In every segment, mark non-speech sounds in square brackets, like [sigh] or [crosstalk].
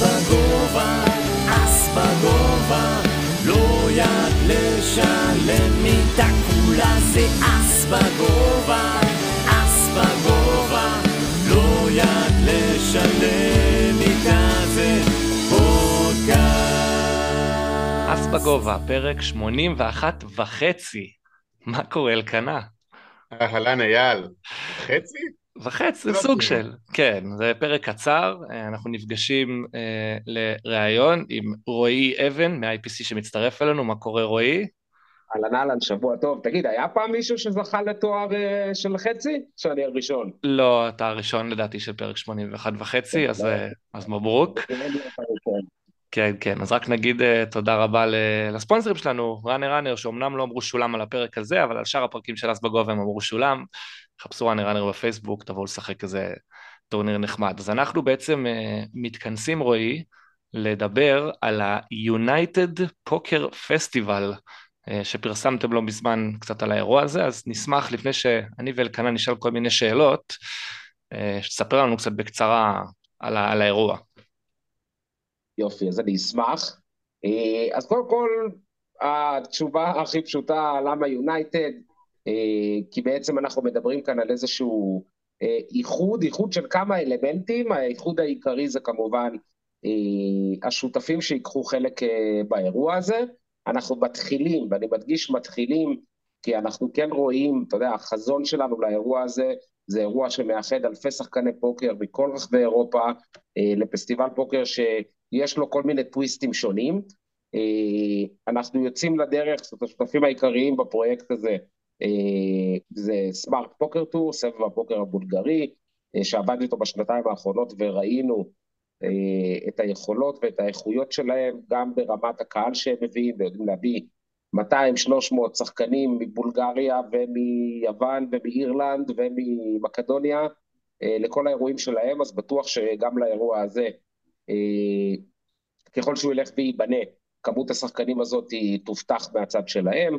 בגובה, אס בגובה, לא יד לשלם מיטה כולה זה אס בגובה, אס בגובה, לא יד לשלם מיטה זה פודקאסט. אס בגובה, פרק 81 וחצי. מה קורה, אלקנה? אהלן אייל, חצי? וחצי, לא סוג. של, כן, זה פרק קצר, אה, אנחנו נפגשים אה, לראיון עם רועי אבן מ-IPC שמצטרף אלינו, מה קורה רועי? אהלן אהלן, שבוע טוב. תגיד, היה פעם מישהו שזכה לתואר אה, של חצי? שאני הראשון. לא, אתה הראשון לדעתי של פרק 81 וחצי, אז, אה, אז מברוק. כן, כן, אז רק נגיד אה, תודה רבה ל- לספונסרים שלנו, ראנר ראנר, שאומנם לא אמרו שולם על הפרק הזה, אבל על שאר הפרקים של אס בגובה הם אמרו שולם. חפשו ראנר ראנר בפייסבוק, תבואו לשחק איזה טורניר נחמד. אז אנחנו בעצם אה, מתכנסים, רועי, לדבר על ה-United Poker Festival, אה, שפרסמתם לא מזמן קצת על האירוע הזה, אז נשמח, לפני שאני ואלקנה נשאל כל מיני שאלות, אה, שתספר לנו קצת בקצרה על, ה- על האירוע. יופי, אז אני אשמח. אז קודם כל, התשובה הכי פשוטה, למה יונייטד? כי בעצם אנחנו מדברים כאן על איזשהו אה, איחוד, איחוד של כמה אלמנטים. האיחוד העיקרי זה כמובן אה, השותפים שיקחו חלק אה, באירוע הזה. אנחנו מתחילים, ואני מדגיש מתחילים, כי אנחנו כן רואים, אתה יודע, החזון שלנו לאירוע הזה, זה אירוע שמאחד אלפי שחקני פוקר מכל רחבי אירופה אה, לפסטיבל פוקר שיש לו כל מיני טוויסטים שונים. אה, אנחנו יוצאים לדרך, זאת השותפים העיקריים בפרויקט הזה, אה, זה סמארט פוקר טור, סבב הפוקר הבולגרי, אה, שעבדתי איתו בשנתיים האחרונות וראינו אה, את היכולות ואת האיכויות שלהם, גם ברמת הקהל שהם מביאים, ויודעים להביא 200-300 שחקנים מבולגריה ומיוון ומאירלנד וממקדוניה אה, לכל האירועים שלהם, אז בטוח שגם לאירוע הזה, אה, ככל שהוא ילך וייבנה, כמות השחקנים הזאת תובטח מהצד שלהם.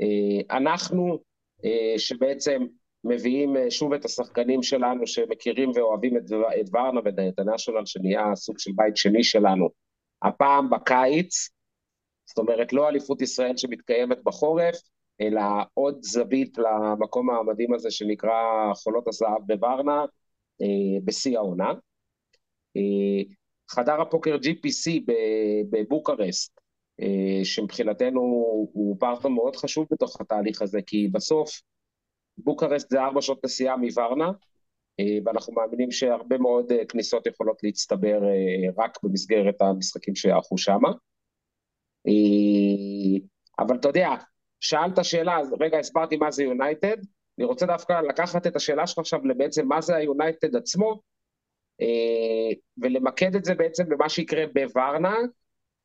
אה, אנחנו, אה, שבעצם מביאים אה, שוב את השחקנים שלנו שמכירים ואוהבים את, את ורנה ואת האינטרנשיונל, שנהיה סוג של בית שני שלנו, הפעם בקיץ, זאת אומרת, לא אליפות ישראל שמתקיימת בחורף, אלא עוד זווית למקום המדהים הזה שנקרא חולות הזהב בוורנה, בשיא העונה. חדר הפוקר GPC ב- בבוקרשט, אה, שמבחינתנו הוא פרטנר מאוד חשוב בתוך התהליך הזה, כי בסוף בוקרשט זה ארבע שעות נסיעה מוורנה, אה, ואנחנו מאמינים שהרבה מאוד אה, כניסות יכולות להצטבר אה, רק במסגרת המשחקים שיערכו. אה, אבל אתה יודע, שאלת שאלה, אז רגע הסברתי מה זה United, אני רוצה דווקא לקחת את השאלה שלך עכשיו לבעצם מה זה ה United עצמו, אה, ולמקד את זה בעצם במה שיקרה בוורנה,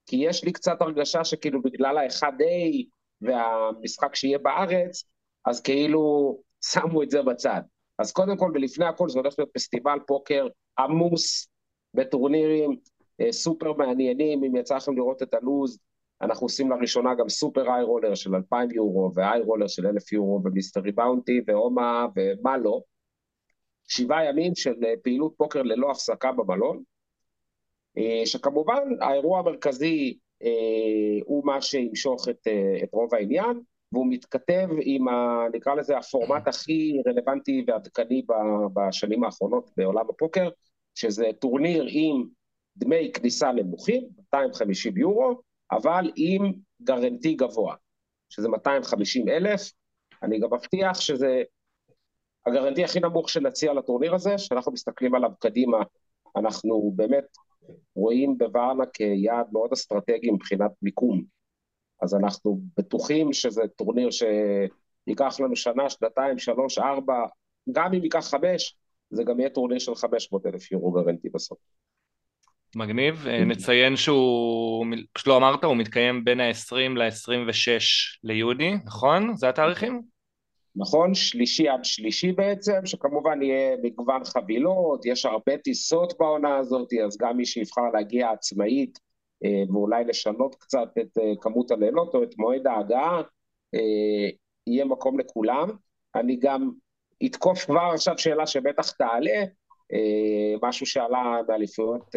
כי יש לי קצת הרגשה שכאילו בגלל ה-1A והמשחק שיהיה בארץ, אז כאילו שמו את זה בצד. אז קודם כל ולפני הכל זה הולך להיות פסטיבל פוקר עמוס בטורנירים אה, סופר מעניינים, אם יצא לכם לראות את הלו"ז, אנחנו עושים לראשונה גם סופר איי רולר של 2,000 יורו ואיי רולר של 1,000 יורו ומיסטרי באונטי והומה ומה לא. שבעה ימים של אה, פעילות פוקר ללא הפסקה במלון, שכמובן האירוע המרכזי אה, הוא מה שימשוך את, אה, את רוב העניין, והוא מתכתב עם, ה, נקרא לזה, הפורמט הכי רלוונטי ועדכני בשנים האחרונות בעולם הפוקר, שזה טורניר עם דמי כניסה נמוכים, 250 יורו, אבל עם גרנטי גבוה, שזה 250 אלף. אני גם מבטיח שזה הגרנטי הכי נמוך שנציע לטורניר הזה, שאנחנו מסתכלים עליו קדימה, אנחנו באמת רואים בוורנה כיעד מאוד אסטרטגי מבחינת מיקום. אז אנחנו בטוחים שזה טורניר שייקח לנו שנה, שנתיים, שלוש, ארבע, גם אם ייקח חמש, זה גם יהיה טורניר של 500 אלף יורו guarantee בסוף. מגניב, אה, נציין שהוא, פשוט לא אמרת, הוא מתקיים בין ה-20 ל-26 ליוני, נכון? זה התאריכים? נכון? שלישי עד שלישי בעצם, שכמובן יהיה מגוון חבילות, יש הרבה טיסות בעונה הזאת, אז גם מי שיבחר להגיע עצמאית אה, ואולי לשנות קצת את אה, כמות הלילות או את מועד ההגעה, אה, יהיה מקום לכולם. אני גם אתקוף כבר עכשיו שאלה שבטח תעלה, משהו שעלה מאליפויות,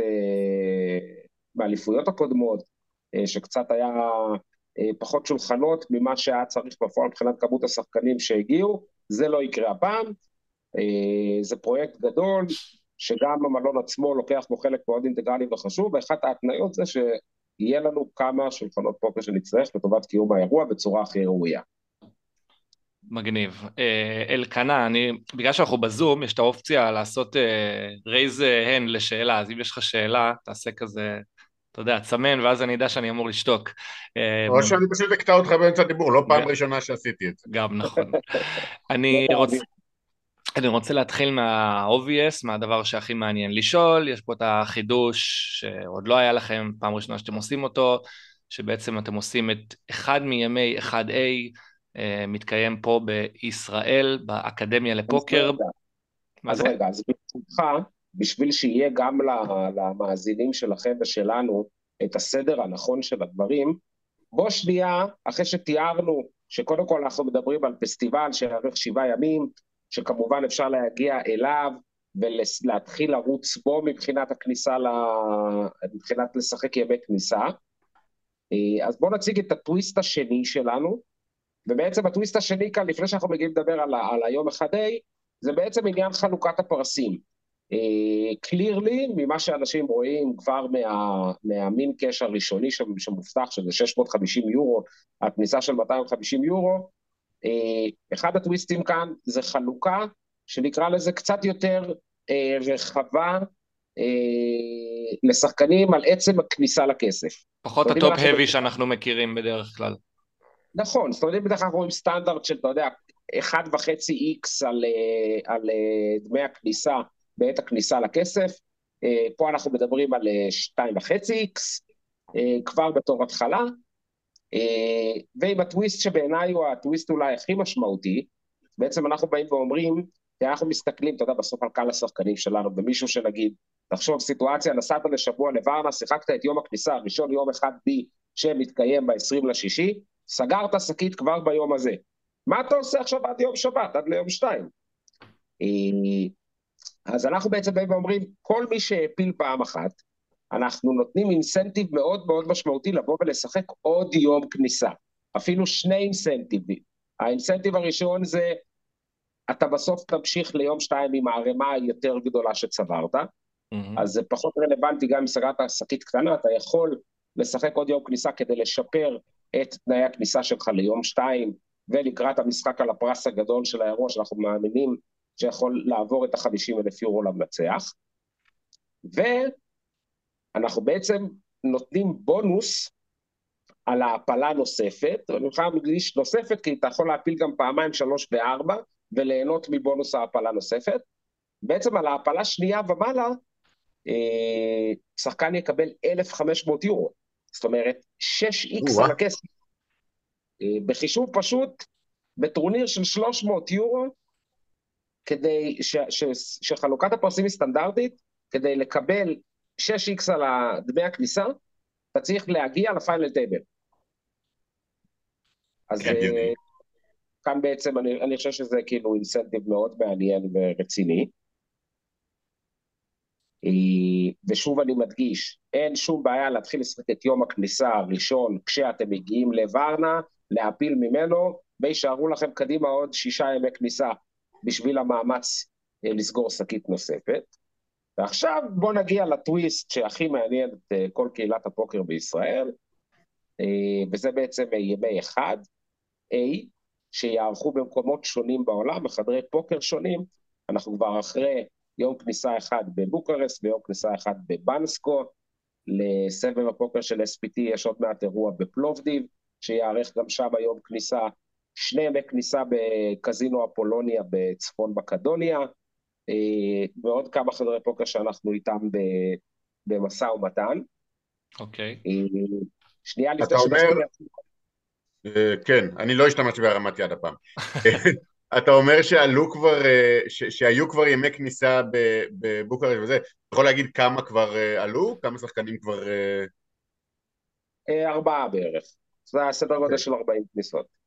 מאליפויות הקודמות, שקצת היה פחות שולחנות ממה שהיה צריך בפועל מבחינת כמות השחקנים שהגיעו, זה לא יקרה הפעם. זה פרויקט גדול, שגם המלון עצמו לוקח בו חלק מאוד אינטגרלי וחשוב, ואחת ההתניות זה שיהיה לנו כמה שולחנות פוקר שנצטרך לטובת קיום האירוע בצורה הכי ראויה. מגניב. אה, אלקנה, אני, בגלל שאנחנו בזום, יש את האופציה לעשות רייז הנד לשאלה, אז אם יש לך שאלה, תעשה כזה, אתה יודע, צמן, ואז אני אדע שאני אמור לשתוק. אה, או שאני פשוט אקטע אותך באמצע הדיבור, לא פעם ראשונה שעשיתי את זה. גם נכון. אני רוצה... אני רוצה להתחיל מה-obvious, מהדבר שהכי מעניין לשאול, יש פה את החידוש שעוד לא היה לכם, פעם ראשונה שאתם עושים אותו, שבעצם אתם עושים את אחד מימי 1A, אה, מתקיים פה בישראל, באקדמיה לפוקר. אז רגע, אז ברשותך, בשביל שיהיה גם למאזינים שלכם ושלנו את הסדר הנכון של הדברים, בוא שנייה, אחרי שתיארנו שקודם כל אנחנו מדברים על פסטיבל שיארך שבעה ימים, שכמובן אפשר להגיע אליו ולהתחיל לרוץ בו מבחינת הכניסה, ל... מבחינת לשחק ימי כניסה. אז בואו נציג את הטוויסט השני שלנו, ובעצם הטוויסט השני כאן, לפני שאנחנו מגיעים לדבר על, ה... על היום אחד a זה בעצם עניין חלוקת הפרסים. clearly, uh, ממה שאנשים רואים כבר מה, מה min cash הראשוני שמובטח, שזה 650 יורו, הכניסה של 250 יורו, אה, אחד הטוויסטים כאן זה חלוקה שנקרא לזה קצת יותר אה, רחבה אה, לשחקנים על עצם הכניסה לכסף. פחות ה top-heavy שאנחנו מכירים בדרך כלל. נכון, זאת אומרת, בדרך כלל רואים סטנדרט של, אתה יודע, 1.5 x על, על דמי הכניסה בעת הכניסה לכסף. פה אנחנו מדברים על 2.5 x כבר בתור התחלה, אה, ועם הטוויסט שבעיניי הוא הטוויסט אולי הכי משמעותי, בעצם אנחנו באים ואומרים, אנחנו מסתכלים, אתה יודע, בסוף על קהל השחקנים שלנו, במישהו שנגיד, תחשוב סיטואציה, נסעת לשבוע לוורנה, שיחקת את יום הכניסה הראשון, יום אחד B, שמתקיים ב-20 לשישי, סגרת שקית כבר ביום הזה. מה אתה עושה עכשיו עד יום שבת, עד ליום שתיים? אז אנחנו בעצם באים ואומרים, כל מי שהעפיל פעם אחת, אנחנו נותנים אינסנטיב מאוד מאוד משמעותי לבוא ולשחק עוד יום כניסה. אפילו שני אינסנטיבים. האינסנטיב הראשון זה, אתה בסוף תמשיך ליום שתיים עם הערימה היותר גדולה שצברת, mm-hmm. אז זה פחות רלוונטי גם אם סגרת שקית קטנה, אתה יכול לשחק עוד יום כניסה כדי לשפר את תנאי הכניסה שלך ליום שתיים, ולקראת המשחק על הפרס הגדול של האירוע, שאנחנו מאמינים שיכול לעבור את החמישים אלף יורו למנצח. ו... אנחנו בעצם נותנים בונוס על ההעפלה נוספת, ואני בכלל מדגיש נוספת כי אתה יכול להפיל גם פעמיים, שלוש וארבע וליהנות מבונוס ההעפלה נוספת. בעצם על ההעפלה שנייה ומעלה, אה, שחקן יקבל 1,500 יורו, זאת אומרת 6x על הכסף. אה, בחישוב פשוט, בטורניר של 300 יורו, כדי ש, ש, שחלוקת הפרסים היא סטנדרטית, כדי לקבל 6x על דמי הכניסה, אתה צריך להגיע לפיינל טייבל. אז כן, אה, כאן בעצם אני, אני חושב שזה כאילו אינסנטיב מאוד מעניין ורציני. אה, ושוב אני מדגיש, אין שום בעיה להתחיל לשחק את יום הכניסה הראשון כשאתם מגיעים לוורנה, להפיל ממנו, ויישארו לכם קדימה עוד שישה ימי כניסה בשביל המאמץ אה, לסגור שקית נוספת. ועכשיו בוא נגיע לטוויסט שהכי מעניין את אה, כל קהילת הפוקר בישראל, אה, וזה בעצם ימי אחד, A, שיערכו במקומות שונים בעולם, בחדרי פוקר שונים, אנחנו כבר אחרי יום כניסה אחד בבוקרסט ויום כניסה אחד בבנסקו, לסבב הפוקר של SPT יש עוד מעט אירוע בפלובדיב, שיערך גם שם יום כניסה, שני ימי כניסה בקזינו אפולוניה בצפון מקדוניה, אה, ועוד כמה חדרי פוקר שאנחנו איתם במשא ומתן. אוקיי. אה, שנייה לפני. אתה אומר... אה, כן, אני לא השתמשתי בהרמת יד הפעם. [laughs] אתה אומר שעלו כבר, ש, שהיו כבר ימי כניסה בבוקרשט וזה, אתה יכול להגיד כמה כבר עלו? כמה שחקנים כבר... ארבעה בערך. זה הסדר גודל okay. אוקיי. של 40 כניסות.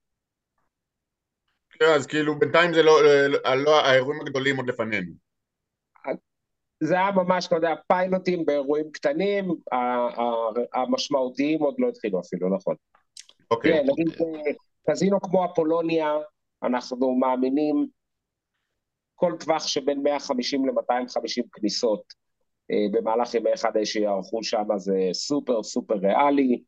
כן, אז כאילו בינתיים זה לא, לא, לא האירועים הגדולים עוד לפנינו. זה היה ממש, אתה יודע, פיילוטים באירועים קטנים, המשמעותיים עוד לא התחילו אפילו, נכון. אוקיי. כן, נגיד קזינו כמו אפולוניה, אנחנו מאמינים כל טווח שבין 150 ל-250 כניסות אה, במהלך ימי אחד שיערכו שם זה סופר סופר ריאלי.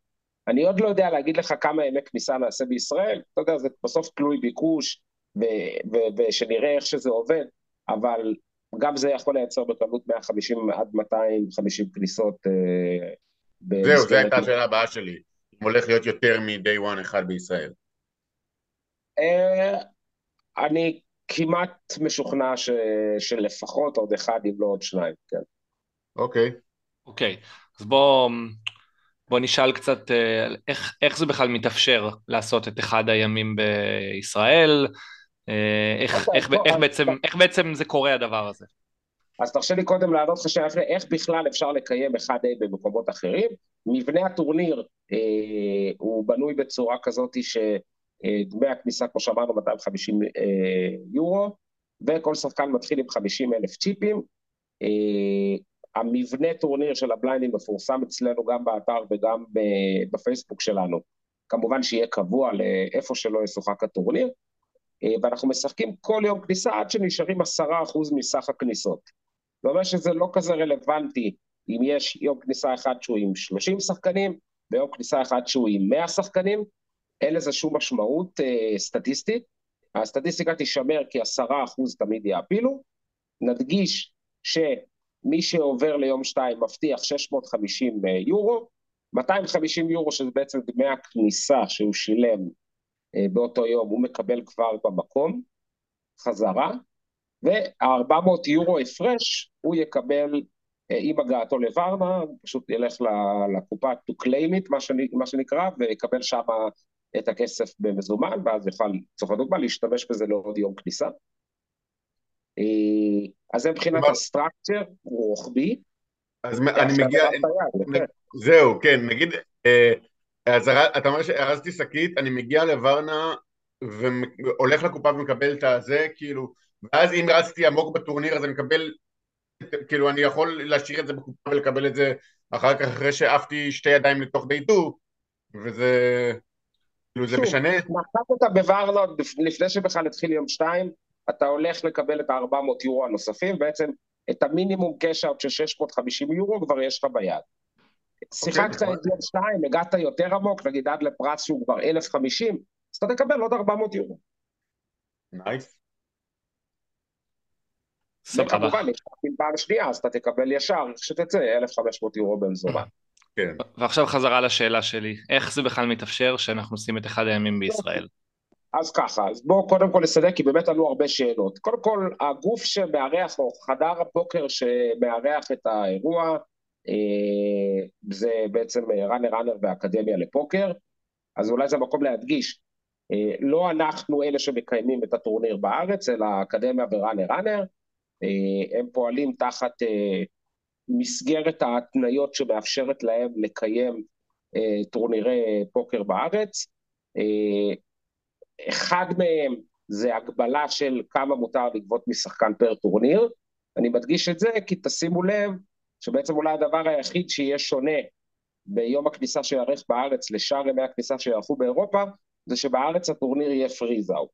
אני עוד לא יודע להגיד לך כמה ימי כניסה נעשה בישראל, אתה יודע, זה בסוף תלוי ביקוש, ושנראה איך שזה עובד, אבל גם זה יכול לייצר בקלות 150 עד 250 כניסות. אה, זהו, זו הייתה השאלה הבאה שלי, אם הולך להיות יותר מ-day one אחד בישראל. אה, אני כמעט משוכנע ש... שלפחות עוד אחד, אם לא עוד שניים, כן. אוקיי. אוקיי, אז בוא, בוא נשאל קצת אה, איך, איך זה בכלל מתאפשר לעשות את אחד הימים בישראל, אה, איך, אוקיי, איך, איך, בעצם, איך בעצם זה קורה הדבר הזה? אז תרשה לי קודם לענות לך שאלה איך בכלל אפשר לקיים 1A במקומות אחרים. מבנה הטורניר אה, הוא בנוי בצורה כזאת שדמי אה, הכניסה, כמו שאמרנו, 250 אה, יורו, וכל שחקן מתחיל עם 50 אלף צ'יפים. אה, המבנה טורניר של הבליינדים מפורסם אצלנו גם באתר וגם בפייסבוק שלנו. כמובן שיהיה קבוע לאיפה שלא ישוחק הטורניר, אה, ואנחנו משחקים כל יום כניסה עד שנשארים עשרה אחוז מסך הכניסות. זאת אומרת שזה לא כזה רלוונטי אם יש יום כניסה אחד שהוא עם 30 שחקנים, ויום כניסה אחד שהוא עם 100 שחקנים, אין לזה שום משמעות אה, סטטיסטית. הסטטיסטיקה תישמר כי עשרה אחוז תמיד יעפילו. נדגיש ש... מי שעובר ליום שתיים מבטיח 650 אה, יורו, 250 יורו שזה בעצם דמי הכניסה שהוא שילם אה, באותו יום, הוא מקבל כבר במקום, חזרה, וה-400 יורו הפרש הוא יקבל אה, עם הגעתו לוורנה, פשוט ילך לקופה to claim it, מה, שנקרא, ויקבל שם את הכסף במזומן, ואז יוכל, לצורך הדוגמה, להשתמש בזה לעוד יום כניסה. אז זה מבחינת הסטרקצ'ר, הוא רוחבי. אז אני מגיע, זהו, כן, נגיד, אה, אז אתה אומר שארזתי שקית, אני מגיע לוורנה והולך לקופה ומקבל את הזה, כאילו, ואז אם רצתי עמוק בטורניר אז אני מקבל, כאילו אני יכול להשאיר את זה בקופה ולקבל את זה אחר כך אחרי שעפתי שתי ידיים לתוך דייטור, וזה, כאילו זה משנה. נחת בוורנה לפני שבכלל התחיל יום שתיים, אתה הולך לקבל את ה-400 יורו הנוספים, בעצם את המינימום cash-out של 650 יורו כבר יש לך ביד. שיחקת את יום שתיים, הגעת יותר עמוק, נגיד עד לפרס שהוא כבר 1,050, אז אתה תקבל עוד 400 יורו. nice. סבבה. וכמובן, אם פעם שנייה, אז אתה תקבל ישר, כשתצא, 1,500 יורו במזומן. כן. ועכשיו חזרה לשאלה שלי, איך זה בכלל מתאפשר שאנחנו עושים את אחד הימים בישראל? אז ככה, אז בואו קודם כל נסדר, כי באמת עלו הרבה שאלות. קודם כל, הגוף שמארח, או חדר הפוקר שמארח את האירוע, אה, זה בעצם Runner Runner והאקדמיה לפוקר, אז אולי זה המקום להדגיש, אה, לא אנחנו אלה שמקיימים את הטורניר בארץ, אלא האקדמיה ו Runner Runner, אה, הם פועלים תחת מסגרת ההתניות שמאפשרת להם לקיים טורנירי פוקר בארץ. אחד מהם זה הגבלה של כמה מותר לגבות משחקן פר טורניר. אני מדגיש את זה כי תשימו לב שבעצם אולי הדבר היחיד שיהיה שונה ביום הכניסה שיארך בארץ לשאר ימי הכניסה שיארכו באירופה, זה שבארץ הטורניר יהיה פריז אאוט.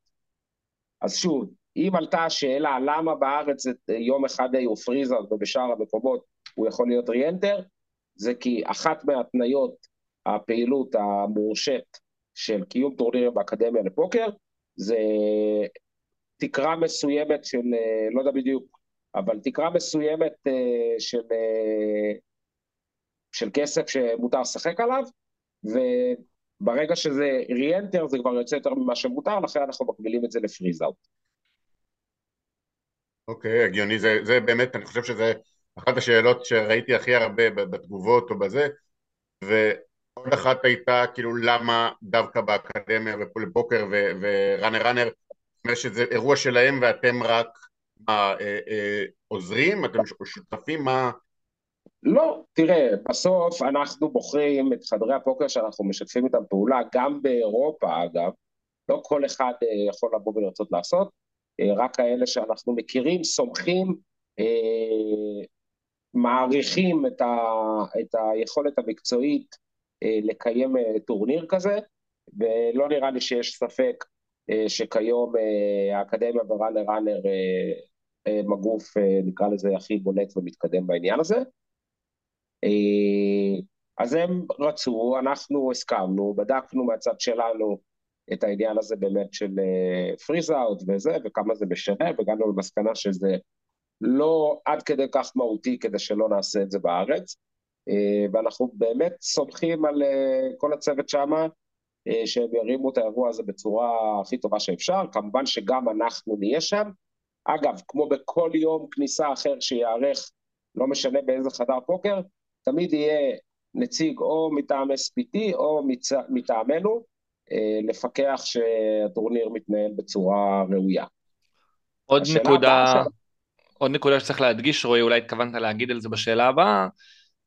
אז שוב, אם עלתה השאלה למה בארץ יום אחד הוא פריז אאוט ובשאר המקומות הוא יכול להיות ריאנטר, זה כי אחת מהתניות הפעילות המורשית של קיום טורנירים באקדמיה לפוקר, זה תקרה מסוימת של, אה, לא יודע בדיוק, אבל תקרה מסוימת אה, של, אה, של כסף שמותר לשחק עליו, וברגע שזה ריאנטר זה כבר יוצא יותר ממה שמותר, לכן אנחנו מגבילים את זה לפריז אאוט. אוקיי, okay, הגיוני, זה, זה באמת, אני חושב שזה אחת השאלות שראיתי הכי הרבה בתגובות או בזה, ו... עוד אחת הייתה כאילו למה דווקא באקדמיה ולפוקר וראנר ראנר, שזה אירוע שלהם ואתם רק מה, אה, אה, עוזרים? אתם שותפים? מה... לא, תראה, בסוף אנחנו בוחרים את חדרי הפוקר שאנחנו משתפים איתם פעולה, גם באירופה אגב, לא כל אחד אה, יכול לבוא ולרצות לעשות, אה, רק כאלה שאנחנו מכירים, סומכים, אה, מעריכים את, ה, את היכולת המקצועית לקיים אה, טורניר כזה, ולא נראה לי שיש ספק אה, שכיום אה, האקדמיה וראנר ראנר אה, אה, הם הגוף, אה, נקרא לזה, הכי בולט ומתקדם בעניין הזה. אה, אז הם רצו, אנחנו הסכמנו, בדקנו מהצד שלנו את העניין הזה באמת של פריז uh, אאוט וזה, וכמה זה משנה, והגענו למסקנה שזה לא עד כדי כך מהותי כדי שלא נעשה את זה בארץ. Uh, ואנחנו באמת סומכים על uh, כל הצוות שם, uh, שהם ירימו את האירוע הזה בצורה הכי טובה שאפשר, כמובן שגם אנחנו נהיה שם. אגב, כמו בכל יום כניסה אחר שייערך, לא משנה באיזה חדר פוקר, תמיד יהיה נציג או מטעם SPT או מצ... מטעמנו, אה, לפקח שהטורניר מתנהל בצורה ראויה. עוד נקודה, ש... עוד נקודה שצריך להדגיש, רועי, אולי התכוונת להגיד על זה בשאלה הבאה,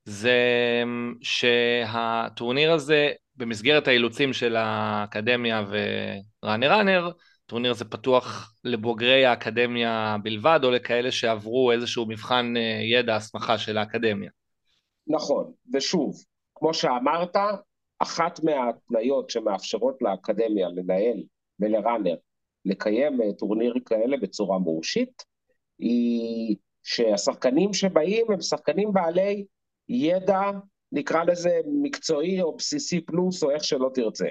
זה שהטורניר הזה, במסגרת האילוצים של האקדמיה וראנר ראנר, הטורניר הזה פתוח לבוגרי האקדמיה בלבד, או לכאלה שעברו איזשהו מבחן אה, ידע, הסמכה של האקדמיה. נכון, ושוב, כמו שאמרת, אחת מההתניות שמאפשרות לאקדמיה לנהל ולראנר לקיים אה, טורנירים כאלה בצורה מורשית, היא שהשחקנים שבאים הם שחקנים בעלי ידע, נקרא לזה מקצועי או בסיסי פלוס או איך שלא תרצה.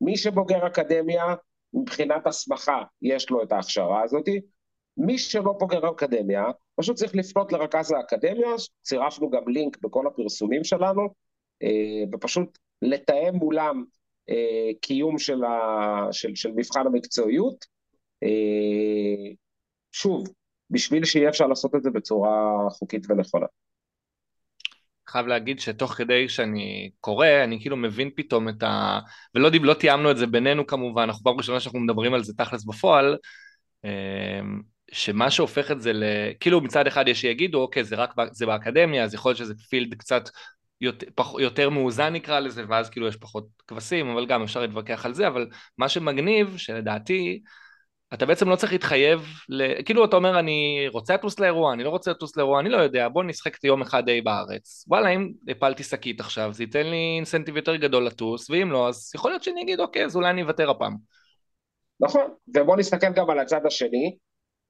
מי שבוגר אקדמיה, מבחינת הסמכה, יש לו את ההכשרה הזאת. מי שלא בוגר אקדמיה, פשוט צריך לפנות לרכז האקדמיה, צירפנו גם לינק בכל הפרסומים שלנו, אה, ופשוט לתאם מולם אה, קיום של, ה, של, של מבחן המקצועיות. אה, שוב, בשביל שיהיה אפשר לעשות את זה בצורה חוקית ונכונה. חייב להגיד שתוך כדי שאני קורא, אני כאילו מבין פתאום את ה... ולא לא תיאמנו את זה בינינו כמובן, אנחנו פעם ראשונה שאנחנו מדברים על זה תכלס בפועל, שמה שהופך את זה ל... כאילו מצד אחד יש שיגידו, אוקיי, זה רק זה באקדמיה, אז יכול להיות שזה פילד קצת יותר, יותר מאוזן נקרא לזה, ואז כאילו יש פחות כבשים, אבל גם אפשר להתווכח על זה, אבל מה שמגניב, שלדעתי, אתה בעצם לא צריך להתחייב, ל... כאילו אתה אומר אני רוצה לטוס לאירוע, אני לא רוצה לטוס לאירוע, אני לא יודע, בוא נשחק את יום אחד A בארץ. וואלה, אם הפלתי שקית עכשיו, זה ייתן לי אינסנטיב יותר גדול לטוס, ואם לא, אז יכול להיות שאני אגיד, אוקיי, אז אולי אני אוותר הפעם. נכון, ובוא נסתכל גם על הצד השני.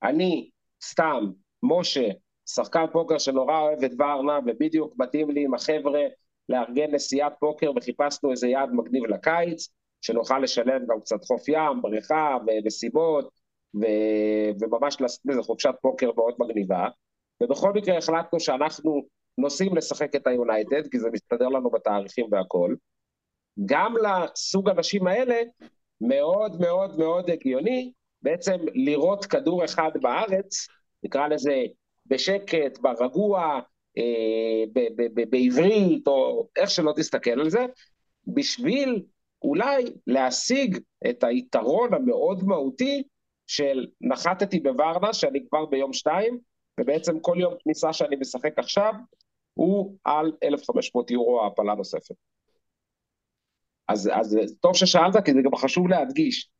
אני, סתם, משה, שחקן פוקר שנורא אוהב את ורנה, ובדיוק מתאים לי עם החבר'ה לארגן נסיעת פוקר, וחיפשנו איזה יעד מגניב לקיץ, שנוכל לשלם גם קצת חוף ים, בריכה, ומסיבות, ו... וממש לעשות איזה חופשת פוקר מאוד מגניבה. ובכל מקרה החלטנו שאנחנו נוסעים לשחק את היונייטד, כי זה מסתדר לנו בתאריכים והכל. גם לסוג אנשים האלה, מאוד מאוד מאוד הגיוני בעצם לראות כדור אחד בארץ, נקרא לזה בשקט, ברגוע, אה, בעברית, או איך שלא תסתכל על זה, בשביל אולי להשיג את היתרון המאוד מהותי של נחתתי בוורנה, שאני כבר ביום שתיים, ובעצם כל יום כניסה שאני משחק עכשיו, הוא על 1,500 יורו העפלה נוספת. אז, אז טוב ששאלת, כי זה גם חשוב להדגיש.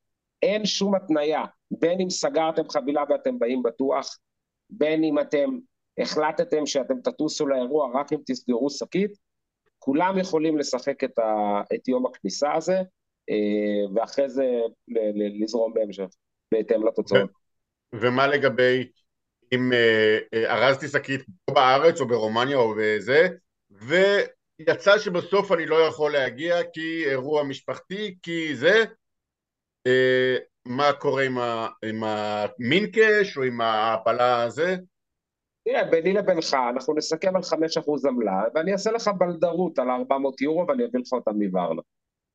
אין שום התניה, בין אם סגרתם חבילה ואתם באים בטוח, בין אם אתם החלטתם שאתם תטוסו לאירוע רק אם תסגרו שקית, כולם יכולים לשחק את, ה, את יום הכניסה הזה, אה, ואחרי זה לזרום בהמשך, בהתאם לתוצאות. ומה לגבי אם אה, אה, ארזתי שקית פה בארץ או ברומניה או בזה, ויצא שבסוף אני לא יכול להגיע כי אירוע משפחתי, כי זה, מה קורה עם, ה, עם המינקש או עם ההעפלה הזה? תראה, ביני לבינך, אנחנו נסכם על 5% עמלה, ואני אעשה לך בלדרות על 400 יורו ואני אביא לך אותם מוורנה.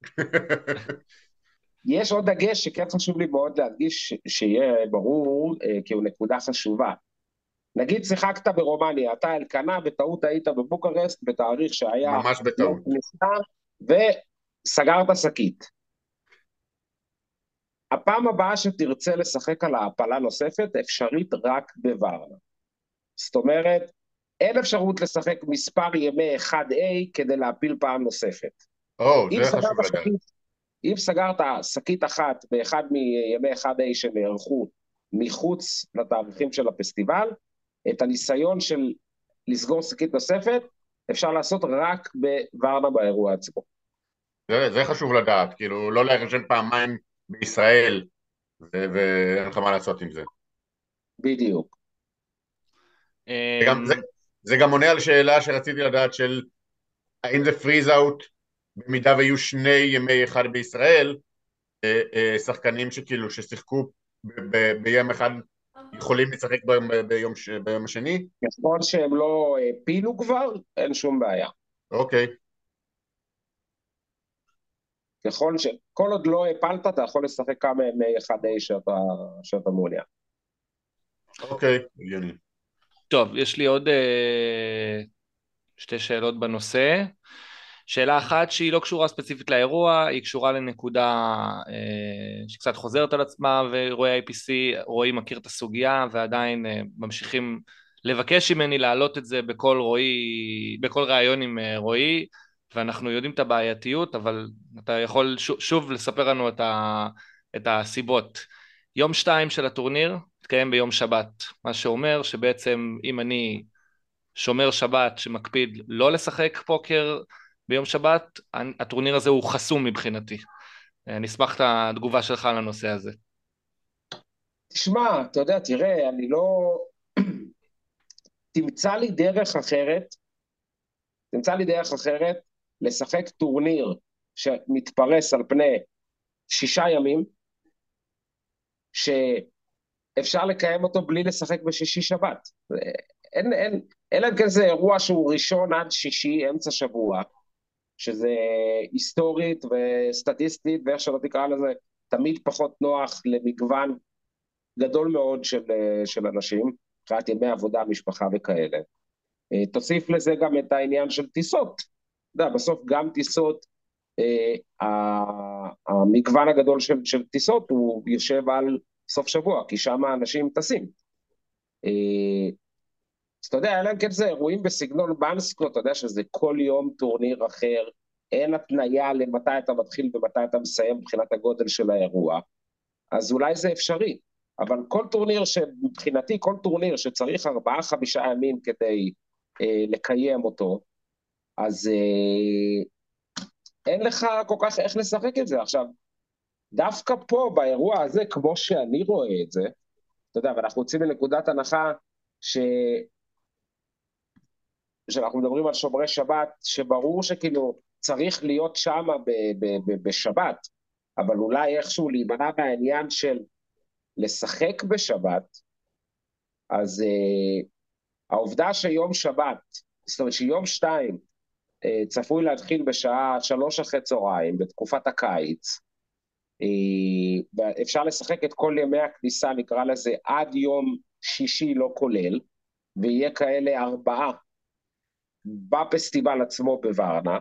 [laughs] יש עוד דגש שכן חשוב לי מאוד להדגיש, שיהיה ברור, אה, כי הוא נקודה חשובה. נגיד שיחקת ברומניה, אתה אלקנה, בטעות היית בבוקרסט בתאריך שהיה... ממש בטעות. וסגרת שקית. הפעם הבאה שתרצה לשחק על העפלה נוספת, אפשרית רק בוורנה. זאת אומרת, אין אפשרות לשחק מספר ימי 1A כדי להפיל פעם נוספת. או, oh, זה חשוב לדעת. אם סגרת שקית אחת באחד מימי 1A שנערכו מחוץ לתאריכים של הפסטיבל, את הניסיון של לסגור שקית נוספת, אפשר לעשות רק בוורנה באירוע עצמו. זה, זה חשוב לדעת, כאילו לא להירשם פעמיים בישראל ואין לך מה לעשות עם זה. בדיוק. גם, זה, זה גם עונה על שאלה שרציתי לדעת של האם זה פריז אאוט במידה ויהיו שני ימי אחד בישראל, אה, אה, שחקנים שכאילו ששיחקו ביום אחד יכולים לשחק ביום, ביום, ביום השני? ככל שהם לא הפילו כבר, אין שום בעיה. אוקיי. ככל ש... כל עוד לא הפלת, אתה יכול לשחק כמה ימי 1A שאתה, שאתה מעוניין. אוקיי, הגיוני. טוב, יש לי עוד אה, שתי שאלות בנושא. שאלה אחת שהיא לא קשורה ספציפית לאירוע, היא קשורה לנקודה אה, שקצת חוזרת על עצמה, ואירועי IPC, רועי מכיר את הסוגיה ועדיין אה, ממשיכים לבקש ממני להעלות את זה בכל רועי, בכל ראיון עם אה, רועי, ואנחנו יודעים את הבעייתיות, אבל אתה יכול שוב, שוב לספר לנו את, ה, את הסיבות. יום שתיים של הטורניר התקיים ביום שבת, מה שאומר שבעצם אם אני שומר שבת שמקפיד לא לשחק פוקר ביום שבת, הטורניר הזה הוא חסום מבחינתי. אני אשמח את התגובה שלך על הנושא הזה. תשמע, אתה יודע, תראה, אני לא... [clears throat] תמצא לי דרך אחרת, תמצא לי דרך אחרת לשחק טורניר שמתפרס על פני שישה ימים, שאפשר לקיים אותו בלי לשחק בשישי שבת. אין, אין, אלא אם כן זה אירוע שהוא ראשון עד שישי, אמצע שבוע, שזה היסטורית וסטטיסטית, ואיך שלא תקרא לזה, תמיד פחות נוח למגוון גדול מאוד של, של אנשים, מבחינת ימי עבודה, משפחה וכאלה. אה, תוסיף לזה גם את העניין של טיסות. אתה יודע, בסוף גם טיסות, אה, המגוון הגדול של, של טיסות הוא יושב על סוף שבוע, כי שם האנשים טסים. אה, אז אתה יודע, אלא אם כן זה אירועים בסגנון בנסקו, אתה יודע שזה כל יום טורניר אחר, אין התניה למתי אתה מתחיל ומתי אתה מסיים מבחינת הגודל של האירוע, אז אולי זה אפשרי. אבל כל טורניר שמבחינתי, כל טורניר שצריך ארבעה-חמישה ימים כדי אה, לקיים אותו, אז אה, אין לך כל כך איך לשחק את זה. עכשיו, דווקא פה, באירוע הזה, כמו שאני רואה את זה, אתה יודע, ואנחנו יוצאים מנקודת הנחה ש... כשאנחנו מדברים על שומרי שבת, שברור שכאילו צריך להיות שם בשבת, אבל אולי איכשהו להימנע מהעניין של לשחק בשבת, אז uh, העובדה שיום שבת, זאת אומרת שיום שתיים uh, צפוי להתחיל בשעה שלוש אחרי צהריים, בתקופת הקיץ, אפשר לשחק את כל ימי הכניסה, נקרא לזה, עד יום שישי לא כולל, ויהיה כאלה ארבעה בפסטיבל עצמו בוורנה,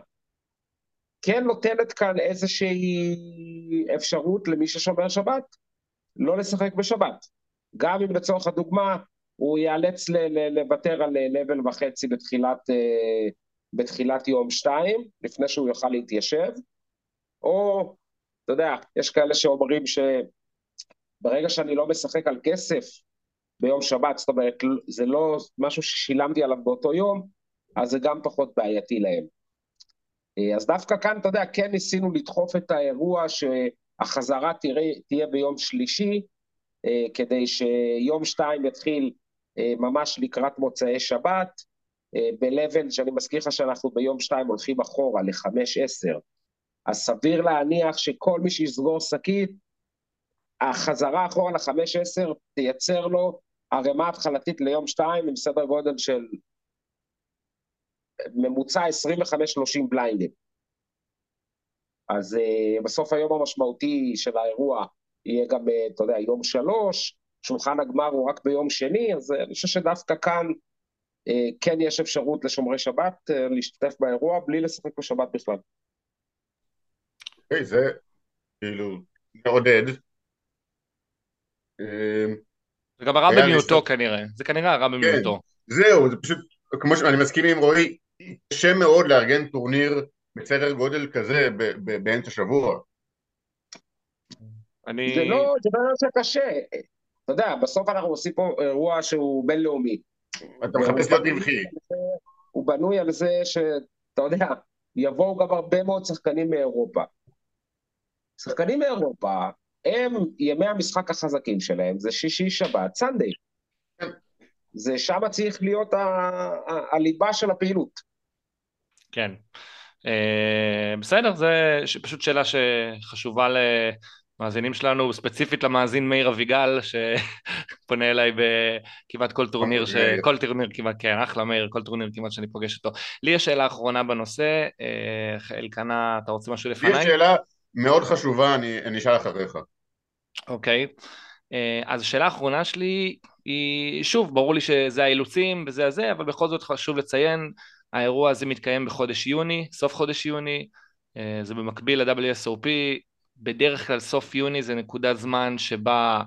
כן נותנת כאן איזושהי אפשרות למי ששומר שבת לא לשחק בשבת. גם אם לצורך הדוגמה הוא ייאלץ לוותר על לבל וחצי בתחילת, אה, בתחילת יום שתיים, לפני שהוא יוכל להתיישב, או, אתה יודע, יש כאלה שאומרים שברגע שאני לא משחק על כסף ביום שבת, זאת אומרת, זה לא משהו ששילמתי עליו באותו יום, אז זה גם פחות בעייתי להם. אה, אז דווקא כאן, אתה יודע, כן ניסינו לדחוף את האירוע שהחזרה תראה, תהיה ביום שלישי, אה, כדי שיום שתיים יתחיל אה, ממש לקראת מוצאי שבת, ב-level שאני מזכיר לך שאנחנו ביום שתיים הולכים אחורה לחמש עשר, אז סביר להניח שכל מי שיסגור שקית, החזרה אחורה לחמש עשר תייצר לו ערימה התחלתית ליום שתיים עם סדר גודל של ממוצע 25-30 בליינדים. אז uh, בסוף היום המשמעותי של האירוע יהיה גם, uh, אתה יודע, יום שלוש, שולחן הגמר הוא רק ביום שני, אז uh, אני חושב שדווקא כאן uh, כן יש אפשרות לשומרי שבת uh, להשתתף באירוע בלי לשחק בשבת בכלל. אוקיי, זה כאילו מעודד. זה גם הרע במיעוטו כנראה, זה כנראה הרע במיעוטו. כן, זהו, זה פשוט, כמו שאני מסכים עם רועי, קשה מאוד לארגן טורניר בסדר גודל כזה באמצע שבוע. אני... זה לא, זה לא שקשה. אתה יודע, בסוף אנחנו עושים פה אירוע שהוא בינלאומי. אתה מחפש להיות רווחי. הוא בנוי על זה שאתה יודע, יבואו גם הרבה מאוד שחקנים מאירופה. שחקנים מאירופה, הם, ימי המשחק החזקים שלהם זה שישי, שבת, סנדיי. זה שם צריך להיות הליבה של הפעילות. כן. אה, בסדר, זו פשוט שאלה שחשובה למאזינים שלנו, ספציפית למאזין מאיר אביגל, שפונה אליי בכמעט כל טורניר, ש... כל טורניר כמעט, כן, אחלה מאיר, כל טורניר כמעט שאני פוגש אותו. לי יש שאלה אחרונה בנושא, אה, אלקנה, אתה רוצה משהו לפניי? לי יש שאלה מאוד חשובה, אני, אשאל אחריך. אוקיי. Okay. אז השאלה האחרונה שלי היא, שוב, ברור לי שזה האילוצים וזה הזה, אבל בכל זאת חשוב לציין, האירוע הזה מתקיים בחודש יוני, סוף חודש יוני, אה, זה במקביל ל-WSOP, בדרך כלל סוף יוני זה נקודת זמן שבה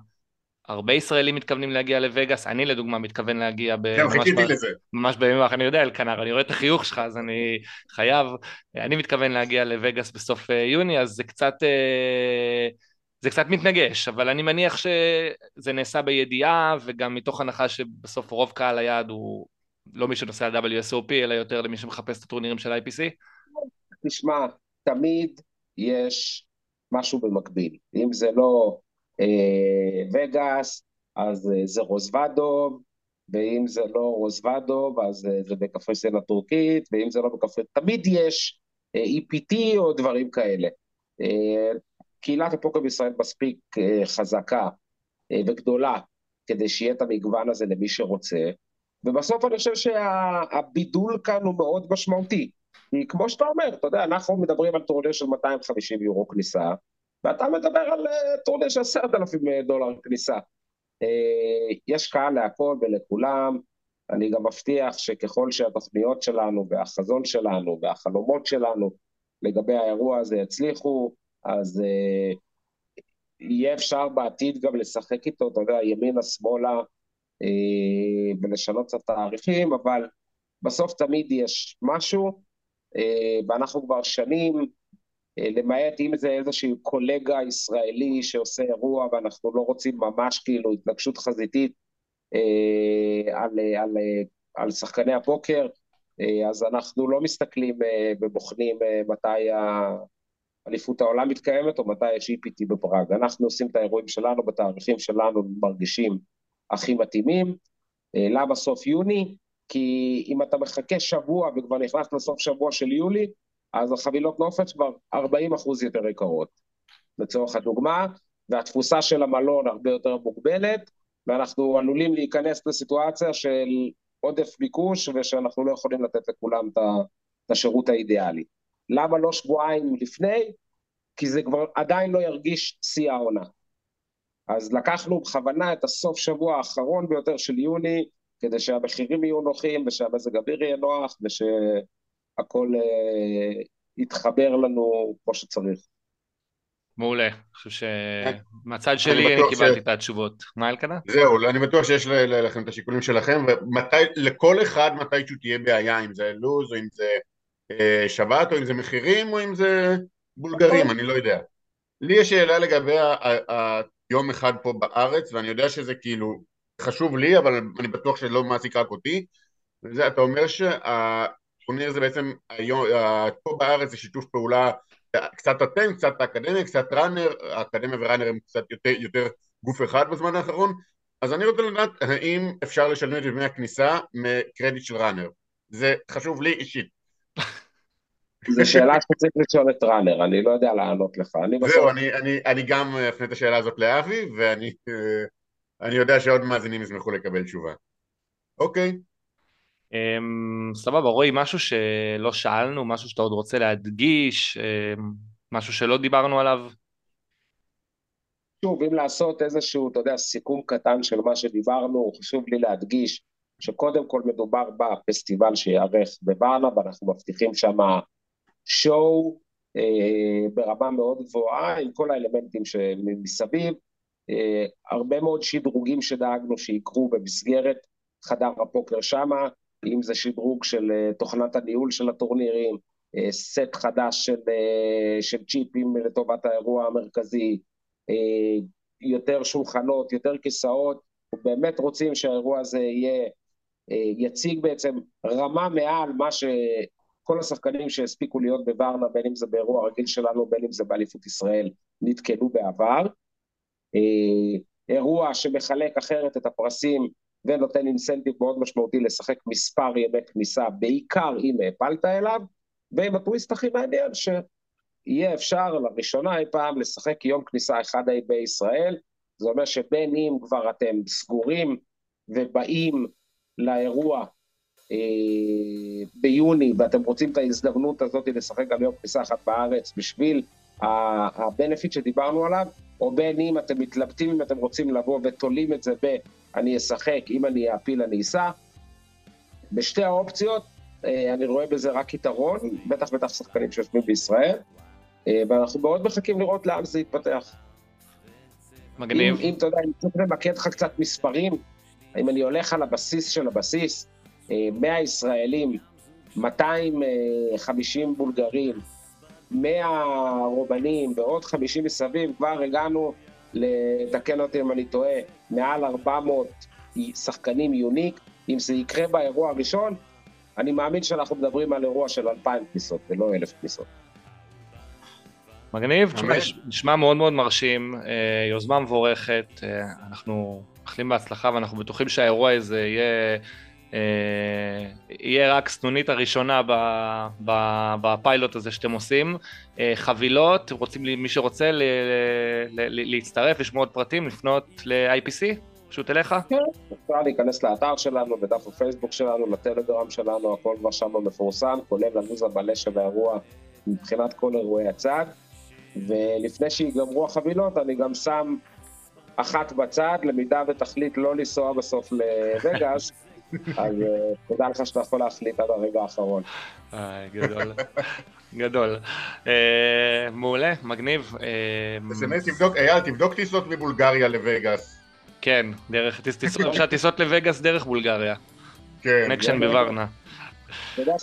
הרבה ישראלים מתכוונים להגיע לווגאס, אני לדוגמה מתכוון להגיע ב... כן, חיכיתי לזה. ממש בימים האחרונים, אני יודע אלקנר, אני רואה את החיוך שלך אז אני חייב, אני מתכוון להגיע לווגאס בסוף אה, יוני, אז זה קצת... אה, זה קצת מתנגש, אבל אני מניח שזה נעשה בידיעה וגם מתוך הנחה שבסוף רוב קהל היעד הוא לא מי שנוסע על WSOP, אלא יותר למי שמחפש את הטורנירים של IPC? תשמע, תמיד יש משהו במקביל. אם זה לא וגאס, אז אה, זה רוזוודוב, ואם זה לא רוזוודוב, אז אה, זה בקפריסין הטורקית, ואם זה לא בקפריסין... תמיד יש אה, EPT או דברים כאלה. אה, קהילת הפוקר בישראל מספיק אה, חזקה אה, וגדולה כדי שיהיה את המגוון הזה למי שרוצה, ובסוף אני חושב שהבידול כאן הוא מאוד משמעותי. כי כמו שאתה אומר, אתה יודע, אנחנו מדברים על טורניר של 250 יורו כניסה, ואתה מדבר על אה, טורניר של 10,000 דולר כניסה. יש קהל להכל ולכולם, אני גם מבטיח שככל שהתוכניות שלנו והחזון שלנו והחלומות שלנו לגבי האירוע הזה יצליחו, אז יהיה אפשר בעתיד גם לשחק איתו, אתה יודע, ימינה-שמאלה, uh, ולשנות את התאריכים, אבל בסוף תמיד יש משהו, ואנחנו כבר שנים, למעט אם זה איזשהו קולגה ישראלי שעושה אירוע ואנחנו לא רוצים ממש כאילו התנגשות חזיתית uh, על, על, על שחקני הפוקר, uh, אז אנחנו לא מסתכלים uh, ובוחנים uh, מתי. אליפות העולם מתקיימת, או מתי יש EPT בפראג. אנחנו עושים את האירועים שלנו בתאריכים שלנו, מרגישים הכי מתאימים. אה, למה סוף יוני? כי אם אתה מחכה שבוע וכבר נכנס לסוף שבוע של יולי, אז החבילות נופש כבר 40 אחוז יותר יקרות, לצורך הדוגמה, והתפוסה של המלון הרבה יותר מוגבלת, ואנחנו עלולים להיכנס לסיטואציה של עודף ביקוש ושאנחנו לא יכולים לתת לכולם את השירות האידיאלי. למה לא שבועיים לפני? כי זה כבר עדיין לא ירגיש שיא העונה. אז לקחנו בכוונה את הסוף שבוע האחרון ביותר של יוני, כדי שהמחירים יהיו נוחים ושהמזג אוויר יהיה נוח ושהכול אה, יתחבר לנו כמו שצריך. מעולה, אני חושב שמהצד שלי אני קיבלתי ש... את התשובות. מה אלקנה? זהו, אני בטוח שיש לכם את השיקולים שלכם, ולכל אחד מתישהו תהיה בעיה, אם זה לו"ז או אם זה אה, שבת, או אם זה מחירים, או אם זה בולגרים, אני לא יודע. לי יש שאלה לגבי היום אחד פה בארץ, ואני יודע שזה כאילו חשוב לי, אבל אני בטוח שלא מעסיק רק אותי. וזה, אתה אומר שהטורניר זה בעצם, היום, פה בארץ זה שיתוף פעולה, קצת אתם, קצת האקדמיה, קצת ראנר, האקדמיה וראנר הם קצת יותר, יותר גוף אחד בזמן האחרון, אז אני רוצה לדעת האם אפשר לשלם את דמי הכניסה מקרדיט של ראנר. זה חשוב לי אישית. [laughs] זו שאלה שצריך לשאול את ראנר, אני לא יודע לענות לך. אני בסוף... זהו, אני, אני, אני גם אפנה את השאלה הזאת לאבי, ואני אני יודע שעוד מאזינים ישמחו לקבל תשובה. אוקיי. Um, סבבה, רועי, משהו שלא שאלנו, משהו שאתה עוד רוצה להדגיש, um, משהו שלא דיברנו עליו? שוב, אם לעשות איזשהו, אתה יודע, סיכום קטן של מה שדיברנו, חשוב לי להדגיש שקודם כל מדובר בפסטיבל שייערך בוואנה, ואנחנו מבטיחים שם שואו אה, ברמה מאוד גבוהה עם כל האלמנטים שמסביב, אה, הרבה מאוד שדרוגים שדאגנו שיקרו במסגרת חדר הפוקר שמה, אם זה שדרוג של אה, תוכנת הניהול של הטורנירים, אה, סט חדש של, אה, של צ'יפים לטובת האירוע המרכזי, יותר שולחנות, יותר כיסאות, באמת רוצים שהאירוע הזה יהיה יציג בעצם רמה מעל מה שכל השחקנים שהספיקו להיות בוורנה, בין אם זה באירוע רגיל שלנו, בין אם זה באליפות ישראל, נתקלו בעבר. אירוע שמחלק אחרת את הפרסים ונותן אינסנטיב מאוד משמעותי לשחק מספר ימי כניסה, בעיקר אם העפלת אליו, ועם הטוויסט הכי מעניין, שיהיה אפשר לראשונה אי פעם לשחק יום כניסה אחד אי בישראל, זה אומר שבין אם כבר אתם סגורים ובאים לאירוע אה, ביוני ואתם רוצים את ההזדמנות הזאת לשחק גם יום כניסה אחת בארץ בשביל הבנפיט שדיברנו עליו, או בין אם אתם מתלבטים אם אתם רוצים לבוא ותולים את זה ב... אני אשחק, אם אני אעפיל אני אסע. בשתי האופציות אה, אני רואה בזה רק יתרון, בטח בטח שחקנים שיושבים בישראל, אה, ואנחנו מאוד מחכים לראות לאן זה יתפתח. מגניב. אם, אם אתה יודע, אני צריך למקד לך קצת מספרים, אם אני הולך על הבסיס של הבסיס, 100 אה, ישראלים, 250 בולגרים, 100 רומנים ועוד 50 מסביב, כבר הגענו, לתקן אותי אם אני טועה, מעל 400 שחקנים יוניק. אם זה יקרה באירוע הראשון, אני מאמין שאנחנו מדברים על אירוע של 2,000 כניסות ולא 1,000 כניסות. מגניב, נשמע מאוד מאוד מרשים, אה, יוזמה מבורכת, אה, אנחנו מאחלים בהצלחה ואנחנו בטוחים שהאירוע הזה יהיה יהיה רק סנונית הראשונה בפיילוט הזה שאתם עושים. אה, חבילות, רוצים, מי שרוצה להצטרף, לשמוע עוד פרטים, לפנות ל-IPC? פשוט אליך? כן, אפשר להיכנס לאתר שלנו, בדף הפייסבוק שלנו, לטלגרם שלנו, הכל כבר שם מפורסם, כולל הלו"ז המלא של האירוע מבחינת כל אירועי הצד. ולפני שיגמרו החבילות, אני גם שם אחת בצד, למידה ותחליט לא לנסוע בסוף לווגאס, [laughs] אז אה, תודה לך שאתה יכול להחליט עד הרגע האחרון. גדול, [laughs] גדול. אה, מעולה, מגניב. באמת, תבדוק, אייל, תבדוק טיסות מבולגריה לווגאס. כן, דרך, אפשר טיסות לווגאס דרך בולגריה. כן. נקשן בוורנה. אתה יודע,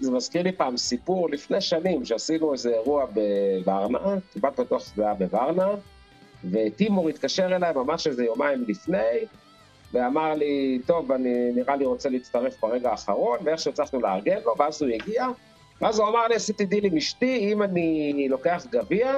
זה מזכיר לי פעם סיפור לפני שנים, שעשינו איזה אירוע בוורנה, כמעט בטוח שזה היה בוורנה, וטימור התקשר אליי ממש איזה יומיים לפני, ואמר לי, טוב, אני נראה לי רוצה להצטרף ברגע האחרון, ואיך שהצלחנו לארגן לו, ואז הוא הגיע, ואז הוא אמר לי, עשיתי דיל עם אשתי, אם אני לוקח גביע,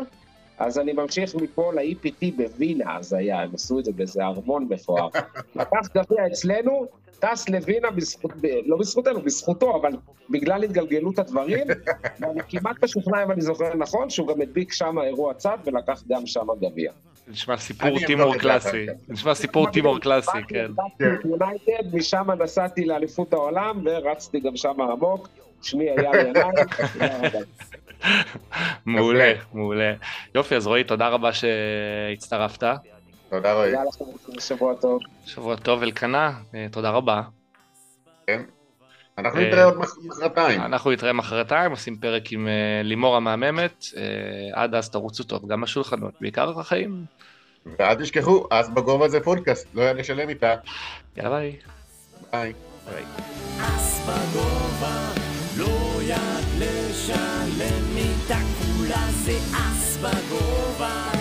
אז אני ממשיך מפה ל-EPT בווינה, אז היה, הם עשו את זה באיזה ארמון מפואר. [laughs] לקח גביע אצלנו, טס לווינה, בזכות, לא בזכותנו, בזכותו, אבל בגלל התגלגלות הדברים, [laughs] ואני כמעט משוכנע, אם אני זוכר נכון, שהוא גם הדביק שם אירוע צד ולקח גם שם גביע. נשמע סיפור טימור קלאסי, נשמע סיפור טימור קלאסי, כן. משם נסעתי לאליפות העולם ורצתי גם שם עמוק, שמי אייל ינאי, [laughs] מעולה, מעולה. יופי, אז רועי, תודה רבה שהצטרפת. תודה רועי. שבוע טוב. שבוע טוב, אלקנה, אה, תודה רבה. כן. אנחנו נתראה עוד מחרתיים. אנחנו נתראה מחרתיים, עושים פרק עם אה, לימור המהממת. אה, עד אז תרוצו טוב, גם בשולחנות, בעיקר בחיים. ואל תשכחו, אס בגובה זה פודקאסט, לא יד לשלם איתה. יאללה ביי. ביי. ביי. אס בגובה, לא יד לשלם איתה כולה זה אס בגובה.